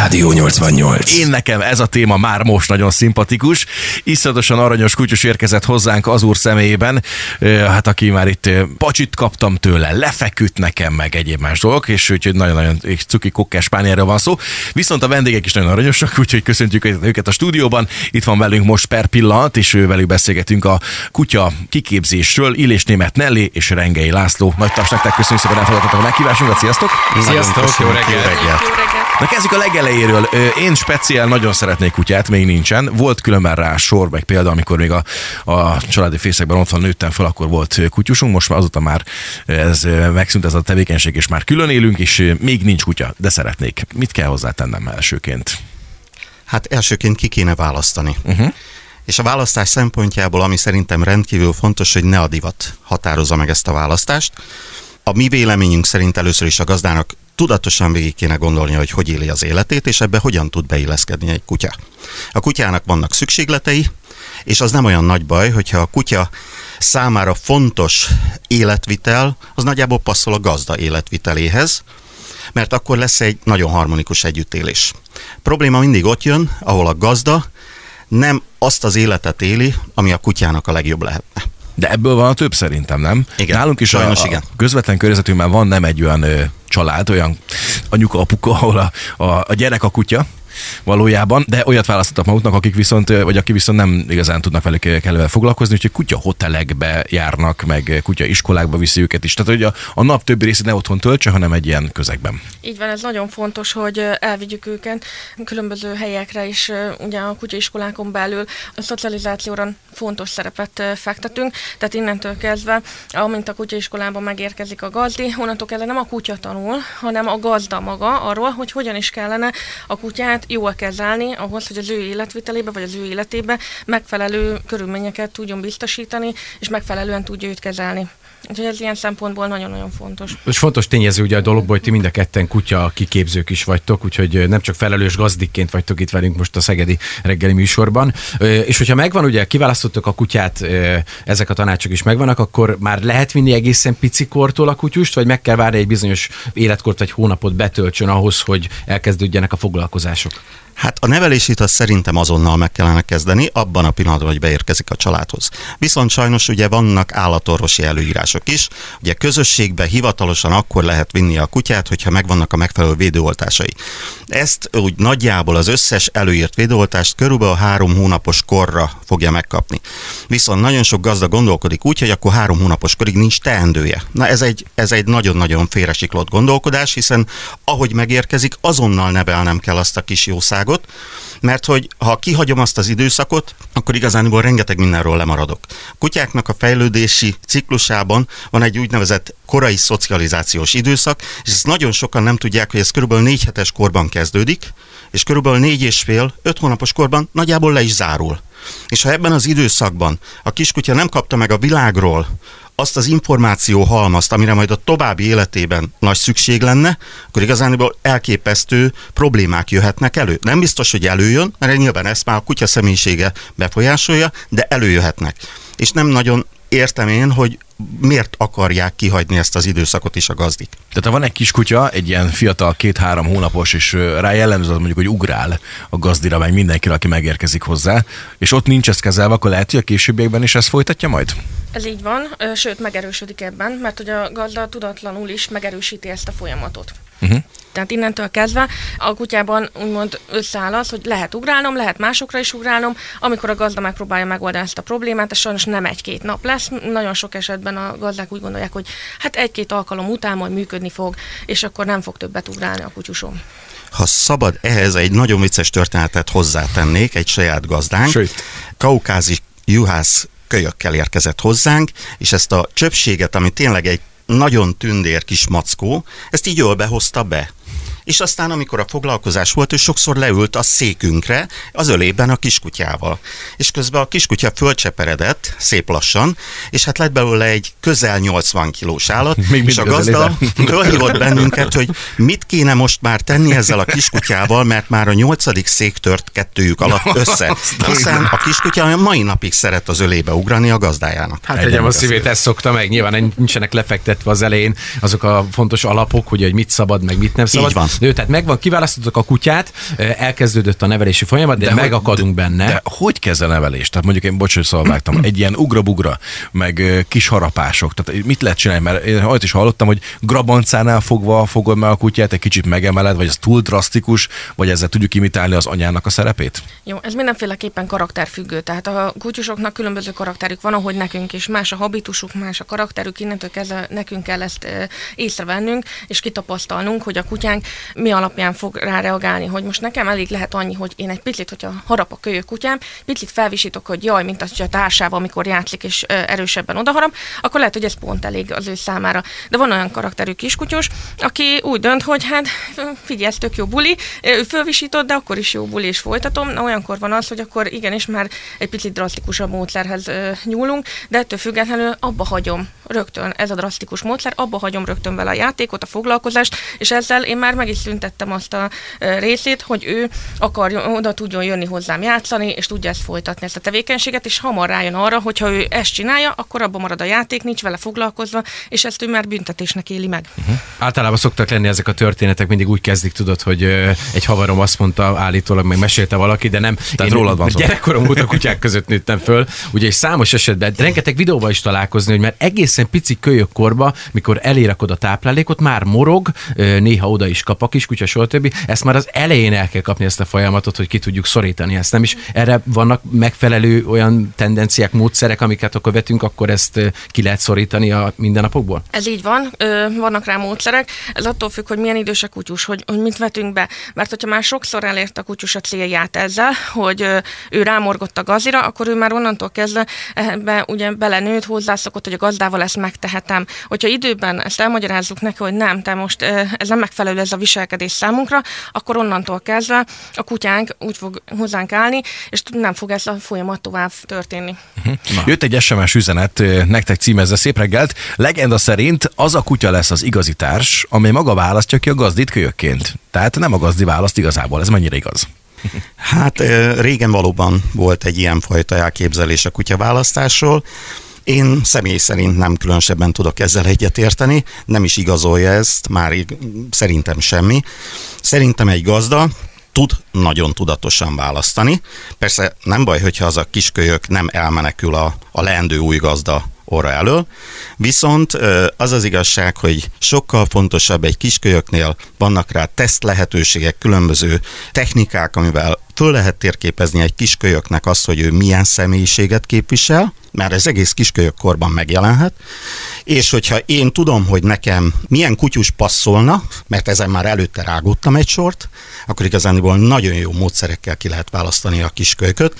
Rádió 88. Én nekem ez a téma már most nagyon szimpatikus. Iszonyatosan aranyos kutyus érkezett hozzánk az úr személyében, hát aki már itt pacsit kaptam tőle, lefeküdt nekem meg egyéb más dolgok, és úgyhogy nagyon-nagyon cuki kukkás pániáról van szó. Viszont a vendégek is nagyon aranyosak, úgyhogy köszöntjük őket a stúdióban. Itt van velünk most per pillanat, és velük beszélgetünk a kutya kiképzésről. Illés Német Nelly és Rengei László. Nagy taps nektek, köszönjük szépen, elfogadtatok a meghívásunkat. Sziasztok! Sziasztok, jó reggelt! Jó reggelt! Na kezdjük a legelejéről. Én speciál nagyon szeretnék kutyát, még nincsen. Volt különben rá sor, meg példa, amikor még a, a családi fészekben otthon nőttem fel, akkor volt kutyusunk, most már azóta már ez megszűnt ez a tevékenység, és már külön élünk, és még nincs kutya, de szeretnék. Mit kell hozzátennem elsőként? Hát elsőként ki kéne választani. Uh-huh. És a választás szempontjából, ami szerintem rendkívül fontos, hogy ne a divat határozza meg ezt a választást. A mi véleményünk szerint először is a gazdának tudatosan végig kéne gondolni, hogy hogy éli az életét, és ebbe hogyan tud beilleszkedni egy kutya. A kutyának vannak szükségletei, és az nem olyan nagy baj, hogyha a kutya számára fontos életvitel, az nagyjából passzol a gazda életviteléhez, mert akkor lesz egy nagyon harmonikus együttélés. Probléma mindig ott jön, ahol a gazda nem azt az életet éli, ami a kutyának a legjobb lehetne. De ebből van a több szerintem, nem? Igen, Nálunk is sajnos a, igen. a közvetlen környezetünkben van nem egy olyan család, olyan anyuka, apuka, ahol a, a, a gyerek a kutya, valójában, de olyat választottak maguknak, akik viszont, vagy aki viszont nem igazán tudnak velük kellően foglalkozni, úgyhogy kutya hotelekbe járnak, meg kutya iskolákba viszi őket is. Tehát, hogy a, a nap többi részét ne otthon töltse, hanem egy ilyen közegben. Így van, ez nagyon fontos, hogy elvigyük őket különböző helyekre is, ugye a kutyaiskolákon belül a szocializációra fontos szerepet fektetünk, tehát innentől kezdve, amint a kutyaiskolában megérkezik a gazdi, onnantól kezdve nem a kutya tanul, hanem a gazda maga arról, hogy hogyan is kellene a kutyát jól kezelni ahhoz, hogy az ő életvitelébe vagy az ő életébe megfelelő körülményeket tudjon biztosítani, és megfelelően tudja őt kezelni. Úgyhogy ez ilyen szempontból nagyon-nagyon fontos. És fontos tényező ugye a dologból, hogy ti mind a ketten kutya kiképzők is vagytok, úgyhogy nem csak felelős gazdikként vagytok itt velünk most a Szegedi reggeli műsorban. És hogyha megvan, ugye kiválasztottok a kutyát, ezek a tanácsok is megvannak, akkor már lehet vinni egészen picikortól a kutyust, vagy meg kell várni egy bizonyos életkort vagy hónapot betöltsön ahhoz, hogy elkezdődjenek a foglalkozások? Çok. Hát a nevelését azt szerintem azonnal meg kellene kezdeni, abban a pillanatban, hogy beérkezik a családhoz. Viszont sajnos ugye vannak állatorvosi előírások is. Ugye közösségbe hivatalosan akkor lehet vinni a kutyát, hogyha megvannak a megfelelő védőoltásai. Ezt úgy nagyjából az összes előírt védőoltást körülbelül három hónapos korra fogja megkapni. Viszont nagyon sok gazda gondolkodik úgy, hogy akkor három hónapos korig nincs teendője. Na ez egy, ez egy nagyon-nagyon félresiklott gondolkodás, hiszen ahogy megérkezik, azonnal nevelnem kell azt a kis jószágot, mert hogy ha kihagyom azt az időszakot, akkor igazániból rengeteg mindenről lemaradok. Kutyáknak a fejlődési ciklusában van egy úgynevezett korai szocializációs időszak, és ezt nagyon sokan nem tudják, hogy ez körülbelül négy hetes korban kezdődik, és körülbelül négy és fél, öt hónapos korban nagyjából le is zárul. És ha ebben az időszakban a kiskutya nem kapta meg a világról azt az információ halmazt, amire majd a további életében nagy szükség lenne, akkor igazániból elképesztő problémák jöhetnek elő. Nem biztos, hogy előjön, mert nyilván ezt már a kutya személyisége befolyásolja, de előjöhetnek. És nem nagyon értem én, hogy miért akarják kihagyni ezt az időszakot is a gazdik. Tehát ha van egy kis kutya, egy ilyen fiatal két-három hónapos, és rá jellemző az mondjuk, hogy ugrál a gazdira, meg mindenkire, aki megérkezik hozzá, és ott nincs ez kezelve, akkor lehet, hogy a későbbiekben is ez folytatja majd? Ez így van, sőt megerősödik ebben, mert hogy a gazda tudatlanul is megerősíti ezt a folyamatot. Uh-huh. Tehát innentől kezdve a kutyában úgymond összeáll az, hogy lehet ugrálnom, lehet másokra is ugrálnom, amikor a gazda megpróbálja megoldani ezt a problémát, ez sajnos nem egy-két nap lesz. Nagyon sok esetben a gazdák úgy gondolják, hogy hát egy-két alkalom után majd működni fog, és akkor nem fog többet ugrálni a kutyusom. Ha szabad, ehhez egy nagyon vicces történetet hozzátennék, egy saját gazdánk. Sőt. Kaukázi juhász kölyökkel érkezett hozzánk, és ezt a csöpséget, ami tényleg egy nagyon tündér kis mackó, ezt így jól behozta be. És aztán, amikor a foglalkozás volt, ő sokszor leült a székünkre, az ölében a kiskutyával. És közben a kiskutya fölcseperedett, szép lassan, és hát lett belőle egy közel 80 kilós állat, Még és a gazda fölhívott bennünket, hogy mit kéne most már tenni ezzel a kiskutyával, mert már a nyolcadik szék tört kettőjük alatt össze. Hiszen a kiskutya a mai napig szeret az ölébe ugrani a gazdájának. Hát tegyem a szívét, ezt szokta meg. Nyilván nincsenek lefektetve az elején azok a fontos alapok, hogy, hogy mit szabad, meg mit nem szabad. Így van. Jó, tehát megvan, kiválasztottak a kutyát, elkezdődött a nevelési folyamat, de, de megakadunk de, benne. De hogy kezd a nevelés? Tehát mondjuk én, bocs, hogy szalvágtam, egy ilyen ugra-bugra, meg kis harapások. Tehát mit lehet csinálni? Mert én olyat is hallottam, hogy grabancánál fogva fogod meg a kutyát, egy kicsit megemeled, vagy ez túl drasztikus, vagy ezzel tudjuk imitálni az anyának a szerepét? Jó, ez mindenféleképpen karakterfüggő. Tehát a kutyusoknak különböző karakterük van, ahogy nekünk is. Más a habitusuk, más a karakterük, innentől kezdve nekünk kell ezt észrevennünk, és kitapasztalnunk, hogy a kutyánk mi alapján fog rá reagálni, hogy most nekem elég lehet annyi, hogy én egy picit, hogyha harap a kölyök kutyám, picit felvisítok, hogy jaj, mint az, hogy a társával, amikor játszik és erősebben odaharap, akkor lehet, hogy ez pont elég az ő számára. De van olyan karakterű kiskutyus, aki úgy dönt, hogy hát figyelj, tök jó buli, ő fölvisított, de akkor is jó buli, és folytatom. Na, olyankor van az, hogy akkor igenis már egy picit drasztikusabb módszerhez nyúlunk, de ettől függetlenül abba hagyom rögtön ez a drasztikus módszer, abba hagyom rögtön vele a játékot, a foglalkozást, és ezzel én már meg is szüntettem azt a részét, hogy ő akar oda tudjon jönni hozzám játszani, és tudja ezt folytatni, ezt a tevékenységet, és hamar rájön arra, hogy ha ő ezt csinálja, akkor abban marad a játék, nincs vele foglalkozva, és ezt ő már büntetésnek éli meg. Uh-huh. Általában szoktak lenni ezek a történetek, mindig úgy kezdik, tudod, hogy egy havarom azt mondta, állítólag meg mesélte valaki, de nem. Tehát én rólad van Gyerekkorom óta kutyák között nőttem föl, ugye egy számos esetben, rengeteg videóval is találkozni, hogy már egészen pici kölyök korba, mikor elérakod a táplálékot, már morog, néha oda is kap a kiskutya, stb. Ezt már az elején el kell kapni ezt a folyamatot, hogy ki tudjuk szorítani ezt. Nem is erre vannak megfelelő olyan tendenciák, módszerek, amiket akkor vetünk, akkor ezt ki lehet szorítani a mindennapokból? Ez így van, vannak rá módszerek. Ez attól függ, hogy milyen idős a kutyus, hogy, hogy mit vetünk be. Mert hogyha már sokszor elért a kutyus a célját ezzel, hogy ő rámorgott a gazira, akkor ő már onnantól kezdve ebbe ugye belenőtt, hozzászokott, hogy a gazdával ezt megtehetem. Hogyha időben ezt elmagyarázzuk neki, hogy nem, te most ez nem megfelelő ez a viselkedés számunkra, akkor onnantól kezdve a kutyánk úgy fog hozzánk állni, és nem fog ez a folyamat tovább történni. Uh-huh. Jött egy SMS üzenet, nektek címezze szép reggelt. Legenda szerint az a kutya lesz az igazi társ, amely maga választja ki a gazdit kölyökként. Tehát nem a gazdi választ igazából. Ez mennyire igaz? Hát régen valóban volt egy ilyen fajta elképzelés a kutyaválasztásról. Én személy szerint nem különösebben tudok ezzel egyetérteni, nem is igazolja ezt, már szerintem semmi. Szerintem egy gazda tud nagyon tudatosan választani. Persze nem baj, hogyha az a kiskölyök nem elmenekül a, a leendő új gazda orra elől. Viszont az az igazság, hogy sokkal fontosabb egy kiskölyöknél vannak rá teszt lehetőségek, különböző technikák, amivel föl lehet térképezni egy kiskölyöknek azt, hogy ő milyen személyiséget képvisel, mert ez egész kiskölyök korban megjelenhet, és hogyha én tudom, hogy nekem milyen kutyus passzolna, mert ezen már előtte rágódtam egy sort, akkor igazániból nagyon jó módszerekkel ki lehet választani a kiskölyköt,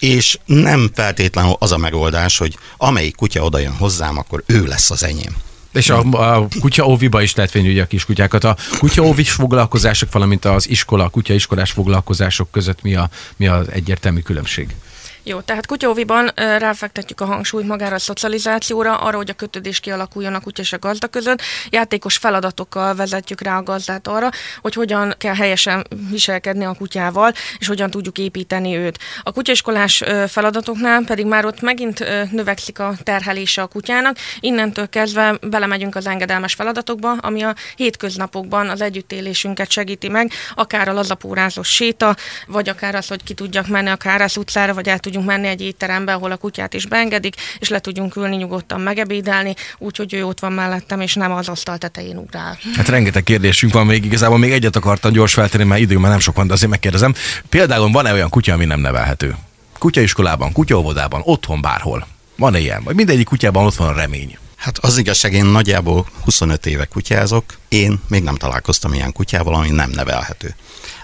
és nem feltétlenül az a megoldás, hogy amelyik kutya odajön hozzám, akkor ő lesz az enyém. És a, a kutya óviba is lehet ugye a kiskutyákat. A kutya óvis foglalkozások, valamint az iskola, a kutya iskolás foglalkozások között mi, a, mi az egyértelmű különbség? Jó, tehát kutyóviban ráfektetjük a hangsúlyt magára a szocializációra, arra, hogy a kötődés kialakuljon a kutya és a gazda között. Játékos feladatokkal vezetjük rá a gazdát arra, hogy hogyan kell helyesen viselkedni a kutyával, és hogyan tudjuk építeni őt. A kutyaiskolás feladatoknál pedig már ott megint növekszik a terhelése a kutyának, innentől kezdve belemegyünk az engedelmes feladatokba, ami a hétköznapokban az együttélésünket segíti meg, akár a lazapórázós séta, vagy akár az, hogy ki tudjak menni a Kárász utcára, vagy el tudjunk menni egy étterembe, ahol a kutyát is beengedik, és le tudjunk ülni nyugodtan megebédelni, úgyhogy ő ott van mellettem, és nem az asztal tetején ugrál. Hát rengeteg kérdésünk van még, igazából még egyet akartam gyors feltenni, mert időm már nem sok van, de azért megkérdezem. Például van-e olyan kutya, ami nem nevelhető? Kutyaiskolában, kutyaóvodában, otthon, bárhol. Van-e ilyen? Vagy mindegyik kutyában ott van a remény? Hát az igazság, én nagyjából 25 éve kutyázok, én még nem találkoztam ilyen kutyával, ami nem nevelhető.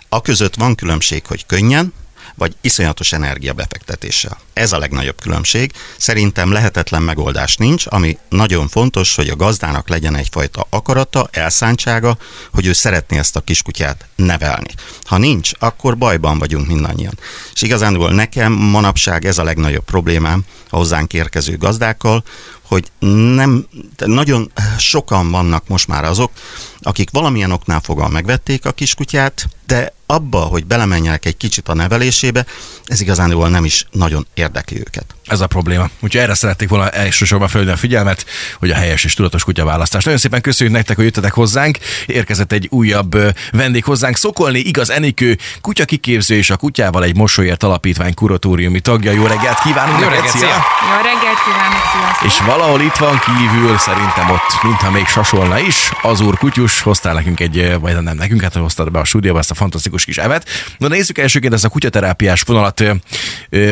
A között van különbség, hogy könnyen, vagy iszonyatos energia befektetéssel. Ez a legnagyobb különbség. Szerintem lehetetlen megoldás nincs, ami nagyon fontos, hogy a gazdának legyen egyfajta akarata, elszántsága, hogy ő szeretné ezt a kiskutyát nevelni. Ha nincs, akkor bajban vagyunk mindannyian. És igazánból nekem manapság ez a legnagyobb problémám a hozzánk érkező gazdákkal, hogy nem, nagyon sokan vannak most már azok, akik valamilyen oknál fogva megvették a kiskutyát, de abba, hogy belemenjenek egy kicsit a nevelésébe, ez igazán nem is nagyon érdekli őket. Ez a probléma. Úgyhogy erre szerették volna elsősorban felülni a figyelmet, hogy a helyes és tudatos kutyaválasztás. Nagyon szépen köszönjük nektek, hogy jöttetek hozzánk. Érkezett egy újabb vendég hozzánk. Szokolni igaz Enikő, kutya kiképző és a kutyával egy mosolyért alapítvány kuratóriumi tagja. Jó reggelt kívánunk! Jó reggelt, szia! Jó reggelt kívánok, sziasztok! És valahol itt van kívül, szerintem ott, mintha még sasolna is, az úr kutyus hoztál nekünk egy, vagy nem nekünk, hát hoztad be a stúdióba ezt a fantasztikus kis evet. Na nézzük elsőként ezt a kutyaterápiás vonalat.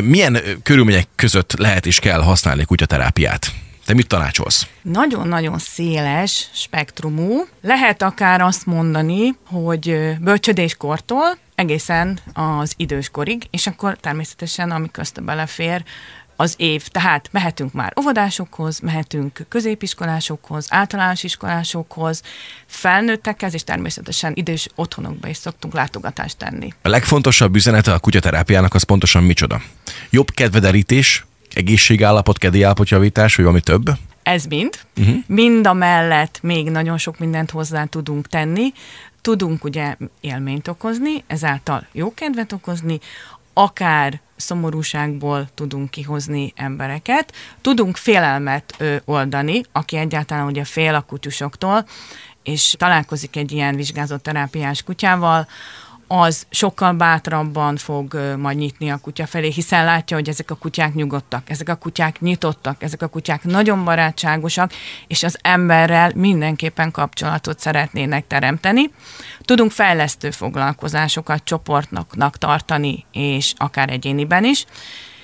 Milyen körülmények között lehet és kell használni kutyaterápiát? Te mit tanácsolsz? Nagyon-nagyon széles spektrumú. Lehet akár azt mondani, hogy bölcsödéskortól egészen az időskorig, és akkor természetesen, ami közt belefér, az év. Tehát mehetünk már óvodásokhoz, mehetünk középiskolásokhoz, általános iskolásokhoz, felnőttekhez, és természetesen idős otthonokba is szoktunk látogatást tenni. A legfontosabb üzenete a kutyaterápiának az pontosan micsoda? Jobb kedvederítés, egészségállapot, kedélyállapotjavítás, vagy valami több? Ez mind. Uh-huh. Mind a mellett még nagyon sok mindent hozzá tudunk tenni. Tudunk ugye élményt okozni, ezáltal jó kedvet okozni, akár szomorúságból tudunk kihozni embereket, tudunk félelmet ö, oldani, aki egyáltalán ugye fél a kutyusoktól, és találkozik egy ilyen vizsgázott terápiás kutyával, az sokkal bátrabban fog majd nyitni a kutya felé, hiszen látja, hogy ezek a kutyák nyugodtak, ezek a kutyák nyitottak, ezek a kutyák nagyon barátságosak, és az emberrel mindenképpen kapcsolatot szeretnének teremteni. Tudunk fejlesztő foglalkozásokat csoportnak tartani, és akár egyéniben is,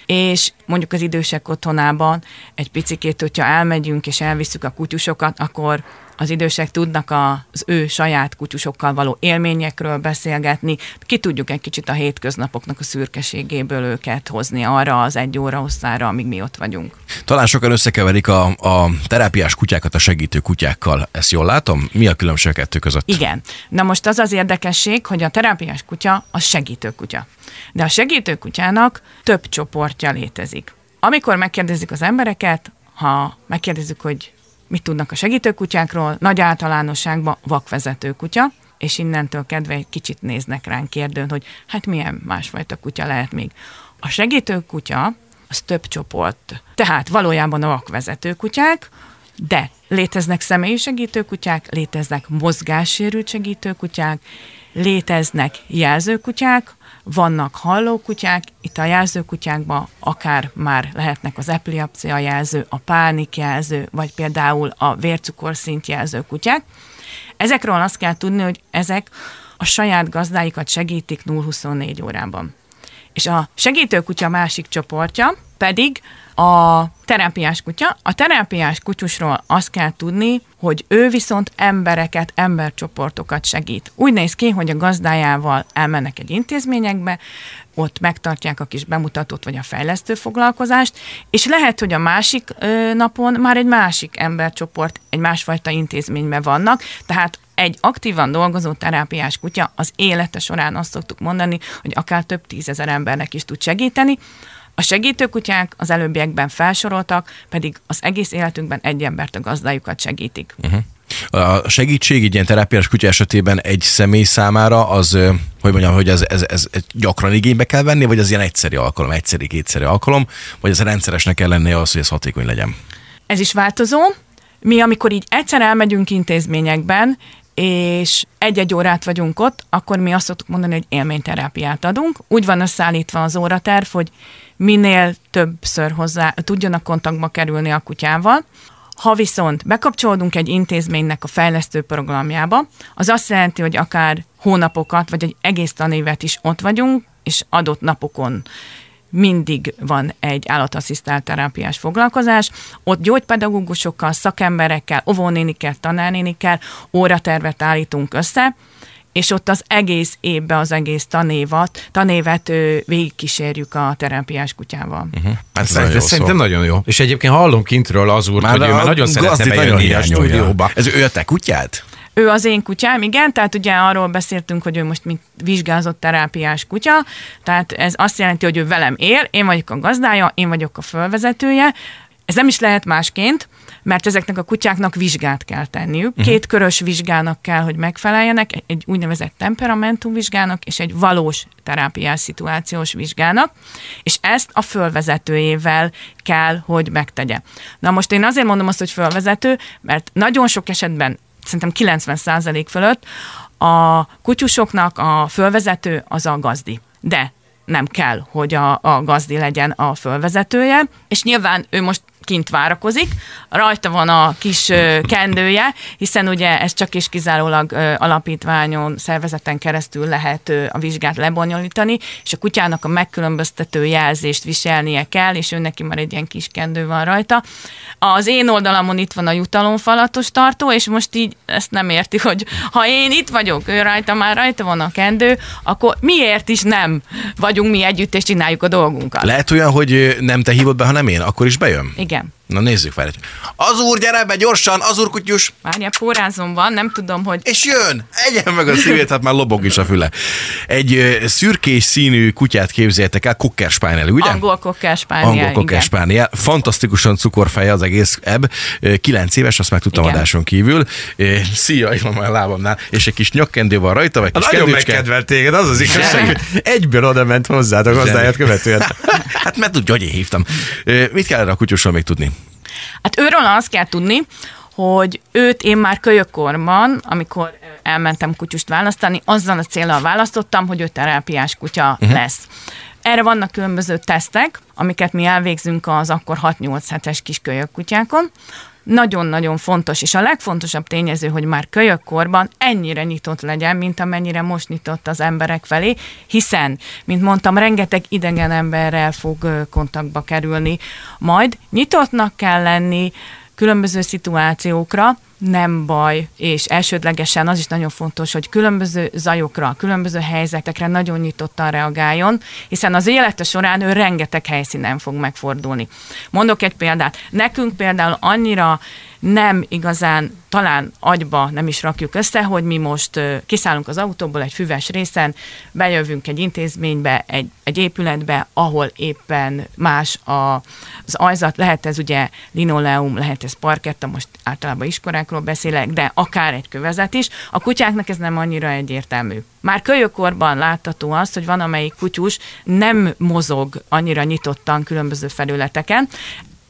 és mondjuk az idősek otthonában egy picikét, hogyha elmegyünk és elviszük a kutyusokat, akkor az idősek tudnak az ő saját kutyusokkal való élményekről beszélgetni, ki tudjuk egy kicsit a hétköznapoknak a szürkeségéből őket hozni arra az egy óra hosszára, amíg mi ott vagyunk. Talán sokan összekeverik a, a terápiás kutyákat a segítő kutyákkal. Ezt jól látom? Mi a különbség a kettő között? Igen. Na most az az érdekesség, hogy a terápiás kutya az segítő kutya. De a segítő kutyának több csoportja létezik. Amikor megkérdezik az embereket, ha megkérdezzük, hogy mit tudnak a segítőkutyákról, nagy általánosságban vakvezető és innentől kedve egy kicsit néznek ránk kérdőn, hogy hát milyen másfajta kutya lehet még. A segítő kutya az több csoport. Tehát valójában a vakvezető kutyák, de léteznek személyi segítőkutyák, léteznek mozgássérült segítőkutyák, léteznek jelzőkutyák, vannak hallókutyák, itt a jelzőkutyákban akár már lehetnek az epilepsia jelző, a pánik jelző, vagy például a vércukorszint jelző kutyák. Ezekről azt kell tudni, hogy ezek a saját gazdáikat segítik 0-24 órában. És a segítőkutya másik csoportja pedig a terápiás kutya. A terápiás kutyusról azt kell tudni, hogy ő viszont embereket, embercsoportokat segít. Úgy néz ki, hogy a gazdájával elmennek egy intézményekbe, ott megtartják a kis bemutatót vagy a fejlesztő foglalkozást, és lehet, hogy a másik napon már egy másik embercsoport, egy másfajta intézményben vannak, tehát egy aktívan dolgozó terápiás kutya az élete során azt szoktuk mondani, hogy akár több tízezer embernek is tud segíteni, a segítőkutyák az előbbiekben felsoroltak, pedig az egész életünkben egy embert a gazdájukat segítik. Uh-huh. A segítség egy ilyen terápiás kutya esetében egy személy számára az, hogy mondjam, hogy ez, ez, ez gyakran igénybe kell venni, vagy az ilyen egyszeri alkalom, egyszeri, kétszeri alkalom, vagy ez rendszeresnek kell lennie az, hogy ez hatékony legyen? Ez is változó. Mi, amikor így egyszer elmegyünk intézményekben, és egy-egy órát vagyunk ott, akkor mi azt szoktuk mondani, hogy élményterápiát adunk. Úgy van összeállítva az óraterv, hogy minél többször hozzá tudjanak kontaktba kerülni a kutyával. Ha viszont bekapcsolódunk egy intézménynek a fejlesztő programjába, az azt jelenti, hogy akár hónapokat, vagy egy egész tanévet is ott vagyunk, és adott napokon mindig van egy állatasszisztált terápiás foglalkozás, ott gyógypedagógusokkal, szakemberekkel, óvónénikkel, tanárnénikkel óratervet állítunk össze, és ott az egész évben az egész tanévat, tanévet végigkísérjük a terápiás kutyával. Uh-huh. Hát ez nagyon szerintem nagyon jó. És egyébként hallom kintről az úr, hogy ő már nagyon szeretne bejönni a stúdióba. Ez ő a te kutyád? Ő az én kutyám, igen, tehát ugye arról beszéltünk, hogy ő most mint vizsgázott terápiás kutya, tehát ez azt jelenti, hogy ő velem él, én vagyok a gazdája, én vagyok a fölvezetője, ez nem is lehet másként, mert ezeknek a kutyáknak vizsgát kell tenniük. Uh-huh. Két körös vizsgának kell, hogy megfeleljenek, egy úgynevezett temperamentumvizsgának és egy valós terápiás szituációs vizsgának, és ezt a fölvezetőjével kell, hogy megtegye. Na most én azért mondom azt, hogy fölvezető, mert nagyon sok esetben szerintem 90% fölött a kutyusoknak a fölvezető az a gazdi. De nem kell, hogy a, a gazdi legyen a fölvezetője, és nyilván ő most kint várakozik, rajta van a kis kendője, hiszen ugye ez csak is kizárólag alapítványon, szervezeten keresztül lehet a vizsgát lebonyolítani, és a kutyának a megkülönböztető jelzést viselnie kell, és ő neki már egy ilyen kis kendő van rajta. Az én oldalamon itt van a jutalomfalatos tartó, és most így ezt nem érti, hogy ha én itt vagyok, ő rajta már rajta van a kendő, akkor miért is nem vagyunk mi együtt, és csináljuk a dolgunkat. Lehet olyan, hogy nem te hívod be, hanem én, akkor is bejön? Igen. again. Na nézzük fel. Az úr, gyere be gyorsan, az úr kutyus. Várja, pórázom van, nem tudom, hogy... És jön! Egyen meg a szívét, hát már lobog is a füle. Egy szürkés színű kutyát képzeljetek el, Cocker Spaniel, ugye? Angol Cocker Spaniel, Angol Cocker Spaniel. Fantasztikusan cukorfej az egész ebb. Kilenc éves, azt meg tudtam igen. adáson kívül. Szia, itt van már a lábamnál. És egy kis nyakkendő van rajta, vagy kis Nagyon megkedvelt téged, az az igazság, hogy egyből oda ment hozzád a gazdáját követően. hát mert tudja, hogy én hívtam. Mit kell erre a kutyusról még tudni? Hát őről azt kell tudni, hogy őt én már kölyökkorban, amikor elmentem kutyust választani, azzal a célral választottam, hogy ő terápiás kutya uh-huh. lesz. Erre vannak különböző tesztek, amiket mi elvégzünk az akkor 6-8 hetes kis kutyákon, nagyon-nagyon fontos, és a legfontosabb tényező, hogy már kölyökkorban ennyire nyitott legyen, mint amennyire most nyitott az emberek felé, hiszen, mint mondtam, rengeteg idegen emberrel fog kontaktba kerülni. Majd nyitottnak kell lenni különböző szituációkra, nem baj, és elsődlegesen az is nagyon fontos, hogy különböző zajokra, különböző helyzetekre nagyon nyitottan reagáljon, hiszen az élete során ő rengeteg helyszínen fog megfordulni. Mondok egy példát. Nekünk például annyira nem igazán talán agyba nem is rakjuk össze, hogy mi most kiszállunk az autóból egy füves részen, bejövünk egy intézménybe, egy, egy épületbe, ahol éppen más a, az ajzat, lehet ez ugye linoleum, lehet ez parketta, most általában iskolákról beszélek, de akár egy kövezet is. A kutyáknak ez nem annyira egyértelmű. Már kölyökorban látható az, hogy van amelyik kutyus nem mozog annyira nyitottan különböző felületeken,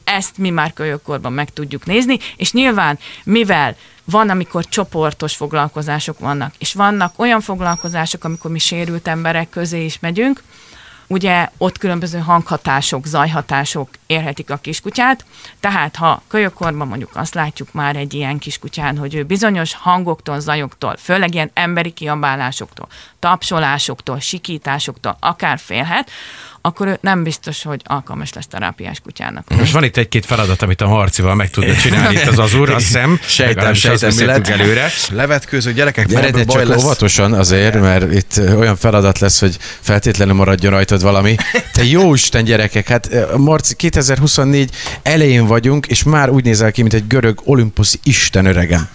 ezt mi már kölyökkorban meg tudjuk nézni, és nyilván, mivel van, amikor csoportos foglalkozások vannak, és vannak olyan foglalkozások, amikor mi sérült emberek közé is megyünk, ugye ott különböző hanghatások, zajhatások érhetik a kiskutyát, tehát ha kölyökkorban mondjuk azt látjuk már egy ilyen kiskutyán, hogy ő bizonyos hangoktól, zajoktól, főleg ilyen emberi kiabálásoktól, tapsolásoktól, sikításoktól akár félhet, akkor ő nem biztos, hogy alkalmas lesz terápiás kutyának. Most van itt egy-két feladat, amit a Marcival meg tudna csinálni itt az azur, azt hiszem. Sejtem, sejtem, mi lett előre. Levetkőző gyerekek, Gyere, de csak lesz. óvatosan azért, mert itt olyan feladat lesz, hogy feltétlenül maradjon rajtad valami. Te jó Isten gyerekek, hát Marci 2024 elején vagyunk, és már úgy nézel ki, mint egy görög olimpusz isten öregem.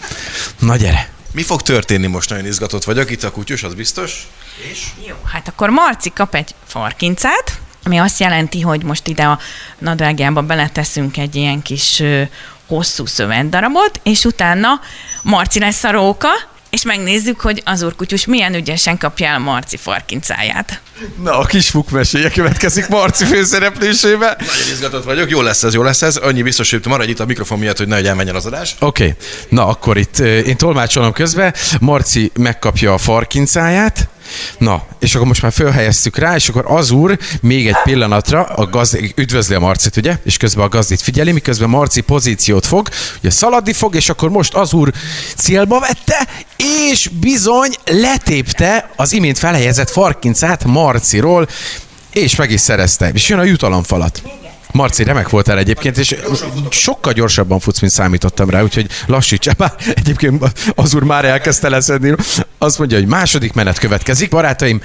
Na gyere! Mi fog történni most? Nagyon izgatott vagyok. Itt a kutyus, az biztos. És? Jó, hát akkor Marci kap egy farkincát, ami azt jelenti, hogy most ide a nadrágjába beleteszünk egy ilyen kis hosszú szövetdarabot, és utána Marci lesz a róka, és megnézzük, hogy az úrkutyus milyen ügyesen kapja el Marci farkincáját. Na, a kis fukmeséje következik Marci főszereplésébe. Nagyon izgatott vagyok, jó lesz ez, jó lesz ez. Annyi biztos, hogy maradj itt a mikrofon miatt, hogy nehogy elmenjen az adás. Oké, okay. na akkor itt én tolmácsolom közben. Marci megkapja a farkincáját, Na, és akkor most már fölhelyeztük rá, és akkor az úr még egy pillanatra a gazd, üdvözli a Marcit, ugye? És közben a gazdit figyeli, miközben Marci pozíciót fog, ugye szaladni fog, és akkor most az úr célba vette, és bizony letépte az imént felhelyezett farkincát Marciról, és meg is szerezte. És jön a jutalomfalat. Marci, remek voltál egyébként, és sokkal gyorsabban futsz, mint számítottam rá, úgyhogy lassíts már. Egyébként az úr már elkezdte leszedni. Azt mondja, hogy második menet következik. Barátaim,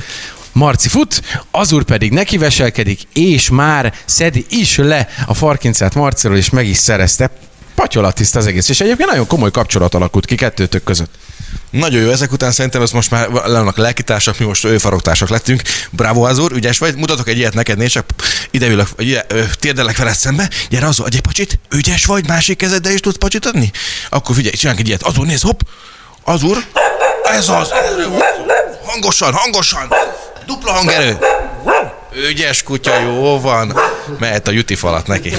Marci fut, az úr pedig neki veselkedik, és már szedi is le a farkincát Marciról, és meg is szerezte. Patyolat tiszt az egész, és egyébként nagyon komoly kapcsolat alakult ki kettőtök között. Nagyon jó, ezek után szerintem ez most már lennak lelkitársak, mi most őfaroktársak lettünk. Bravo, Azur, ügyes vagy, mutatok egy ilyet neked, nézd csak, ide ülök, ide, ö, térdelek veled szembe, gyere Azur, adj egy pacsit, ügyes vagy, másik kezeddel is tudsz pacsit adni? Akkor figyelj, csinálunk egy ilyet, Azur, nézd, hopp, Azur, ez az, hangosan, hangosan, dupla hangerő. Ügyes kutya, jó van, mehet a juti falat neki.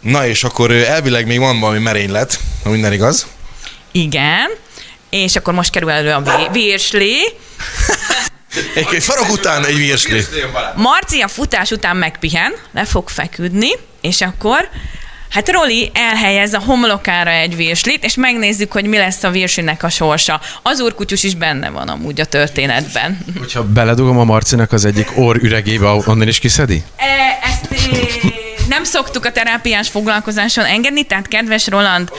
Na és akkor elvileg még van valami merénylet, ha minden igaz. Igen, és akkor most kerül elő a vé- virsli. Egy, egy farok után egy virsli. Marci a futás után megpihen, le fog feküdni, és akkor Hát Roli elhelyez a homlokára egy virslit, és megnézzük, hogy mi lesz a virslinek a sorsa. Az úrkutyus is benne van amúgy a történetben. Hogyha beledugom a Marcinak az egyik orr üregébe, onnan is kiszedi? E, ezt e, nem szoktuk a terápiás foglalkozáson engedni, tehát kedves Roland,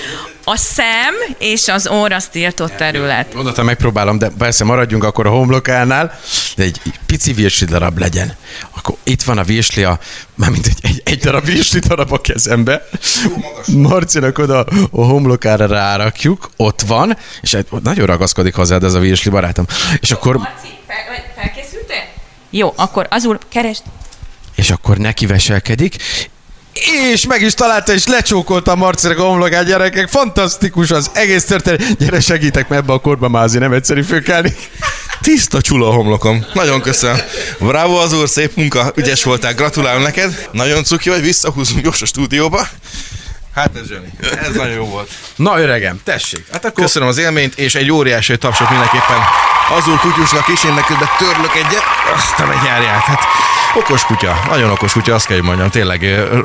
a szem és az orr az tiltott terület. Mondottam, megpróbálom, de persze maradjunk akkor a homlokánál, de egy pici virsli darab legyen. Akkor itt van a virsli, a, mármint egy, egy, egy darab virsli darab a kezembe. Marcinak oda a homlokára rárakjuk, ott van, és nagyon ragaszkodik hozzád ez a virsli barátom. És akkor, Marci, fel, felkészültél? Jó, akkor az úr, keresd. és akkor neki veselkedik, és meg is találta, és lecsókolta a Marcinak a homlokát, gyerekek. Fantasztikus az egész történet. Gyere, segítek, mert ebbe a korba mázi, nem egyszerű fölkelni. Tiszta csula a homlokom. Nagyon köszönöm. Bravo az úr, szép munka, ügyes voltál, gratulálom neked. Nagyon cuki vagy, visszahúzunk gyors a stúdióba. Hát ez zseni. Ez nagyon jó volt. Na öregem, tessék. Hát akkor Köszönöm az élményt, és egy óriási tapsot mindenképpen az úr kutyusnak is, én neked törlök egyet, azt a megyárját. Hát okos kutya, nagyon okos kutya, azt kell, hogy mondjam, tényleg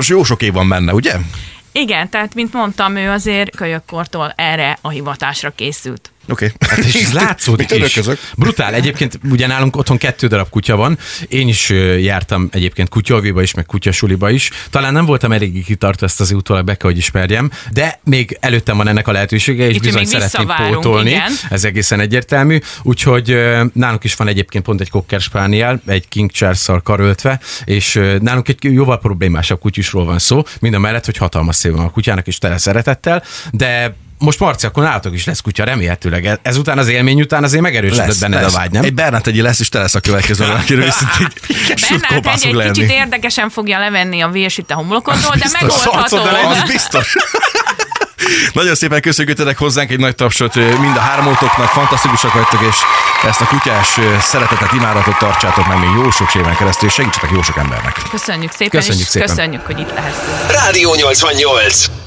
jó sok év van benne, ugye? Igen, tehát mint mondtam, ő azért kölyökkortól erre a hivatásra készült. Oké. Hát és ez látszódik is. Brutál. Egyébként ugye nálunk otthon kettő darab kutya van. Én is jártam egyébként kutyaoviba is, meg kutyasuliba is. Talán nem voltam eléggé kitartó ezt az utólag be kell, hogy ismerjem, de még előttem van ennek a lehetősége, és Itt bizony szeretném pótolni. igen. Ez egészen egyértelmű. Úgyhogy nálunk is van egyébként pont egy Cocker Spaniel, egy King Charles-szal karöltve, és nálunk egy jóval problémásabb kutyusról van szó, mind a mellett, hogy hatalmas szél van a kutyának, és tele szeretettel, de most Marci, akkor nálatok is lesz kutya, remélhetőleg. E- Ezután az élmény után azért megerősödött benned a vágy, nem? Egy Bernát egy lesz, és te lesz a következő, akiről viszont így Bernát egy, egy kicsit érdekesen fogja levenni a vérsit a homlokodról, de megoldható. Az biztos. Nagyon szépen köszönjük hozzánk, egy nagy tapsot mind a hármótoknak, fantasztikusak vagytok, és ezt a kutyás szeretetet, imádatot tartsátok meg még jó sok éven keresztül, és segítsetek jó sok embernek. Köszönjük szépen, Köszönjük és szépen. köszönjük, hogy itt lehetsz. Rádió 88.